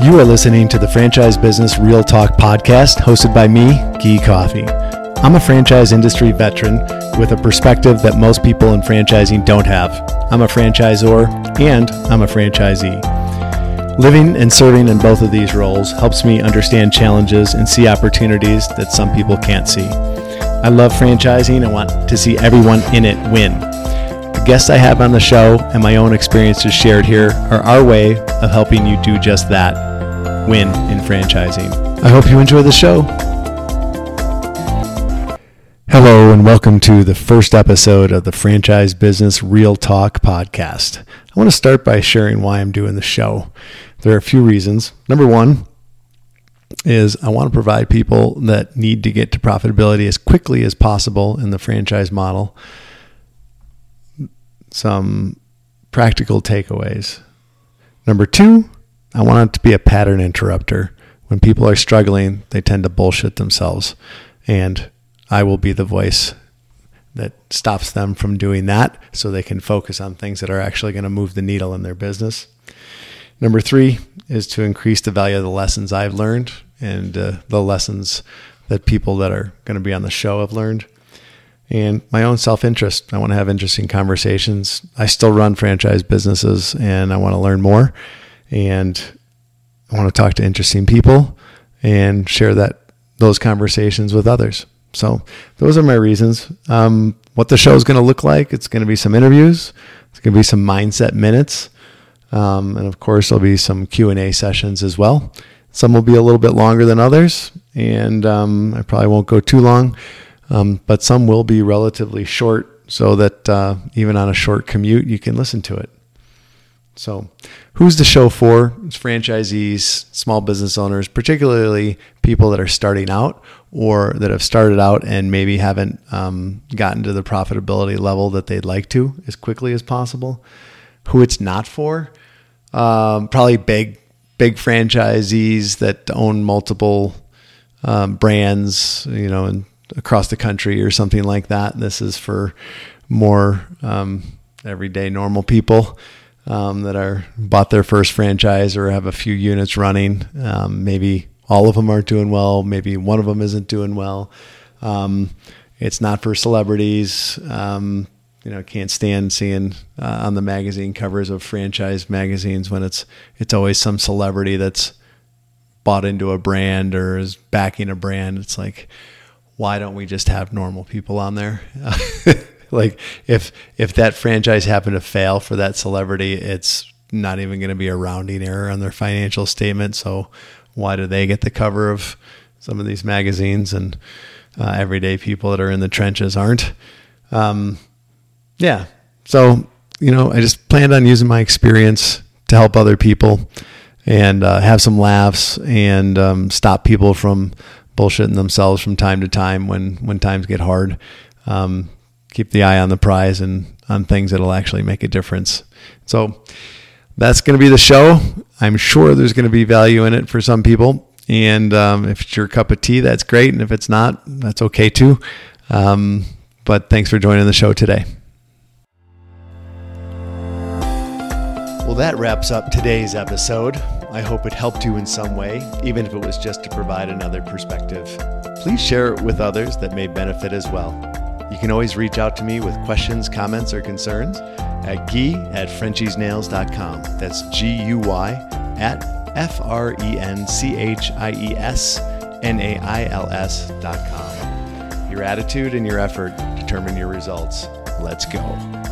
You are listening to the Franchise Business Real Talk podcast hosted by me, Guy Coffee. I'm a franchise industry veteran with a perspective that most people in franchising don't have. I'm a franchisor and I'm a franchisee. Living and serving in both of these roles helps me understand challenges and see opportunities that some people can't see. I love franchising and want to see everyone in it win. The guests I have on the show and my own experiences shared here are our way of helping you do just that win in franchising. I hope you enjoy the show. Hello, and welcome to the first episode of the Franchise Business Real Talk podcast. I want to start by sharing why I'm doing the show. There are a few reasons. Number one is I want to provide people that need to get to profitability as quickly as possible in the franchise model some practical takeaways. Number two, I want it to be a pattern interrupter. When people are struggling, they tend to bullshit themselves. And I will be the voice that stops them from doing that so they can focus on things that are actually going to move the needle in their business. Number three is to increase the value of the lessons I've learned and uh, the lessons that people that are going to be on the show have learned. And my own self interest. I want to have interesting conversations. I still run franchise businesses and I want to learn more. And I want to talk to interesting people and share that those conversations with others. So those are my reasons. Um, what the show is going to look like? It's going to be some interviews. It's going to be some mindset minutes, um, and of course there'll be some Q and A sessions as well. Some will be a little bit longer than others, and um, I probably won't go too long. Um, but some will be relatively short, so that uh, even on a short commute, you can listen to it. So, who's the show for? It's franchisees, small business owners, particularly people that are starting out or that have started out and maybe haven't um, gotten to the profitability level that they'd like to as quickly as possible. Who it's not for? Um, probably big, big franchisees that own multiple um, brands, you know, and across the country or something like that. This is for more um, everyday normal people um, that are bought their first franchise or have a few units running. Um, maybe all of them aren't doing well. Maybe one of them isn't doing well. Um, it's not for celebrities. Um, you know, can't stand seeing uh, on the magazine covers of franchise magazines when it's it's always some celebrity that's bought into a brand or is backing a brand. It's like, why don't we just have normal people on there? like if if that franchise happened to fail for that celebrity, it's not even going to be a rounding error on their financial statement. So why do they get the cover of some of these magazines and uh, everyday people that are in the trenches aren't? Um, yeah. So you know, I just planned on using my experience to help other people and uh, have some laughs and um, stop people from bullshitting themselves from time to time when when times get hard. Um, keep the eye on the prize and on things that'll actually make a difference. So that's going to be the show. I'm sure there's going to be value in it for some people. And um, if it's your cup of tea, that's great. And if it's not, that's okay too. Um, but thanks for joining the show today. Well, that wraps up today's episode. I hope it helped you in some way, even if it was just to provide another perspective. Please share it with others that may benefit as well. You can always reach out to me with questions, comments, or concerns at guy at frenchiesnails.com. That's G U Y at F R E N C H I E S N A I L S.com. Your attitude and your effort determine your results. Let's go.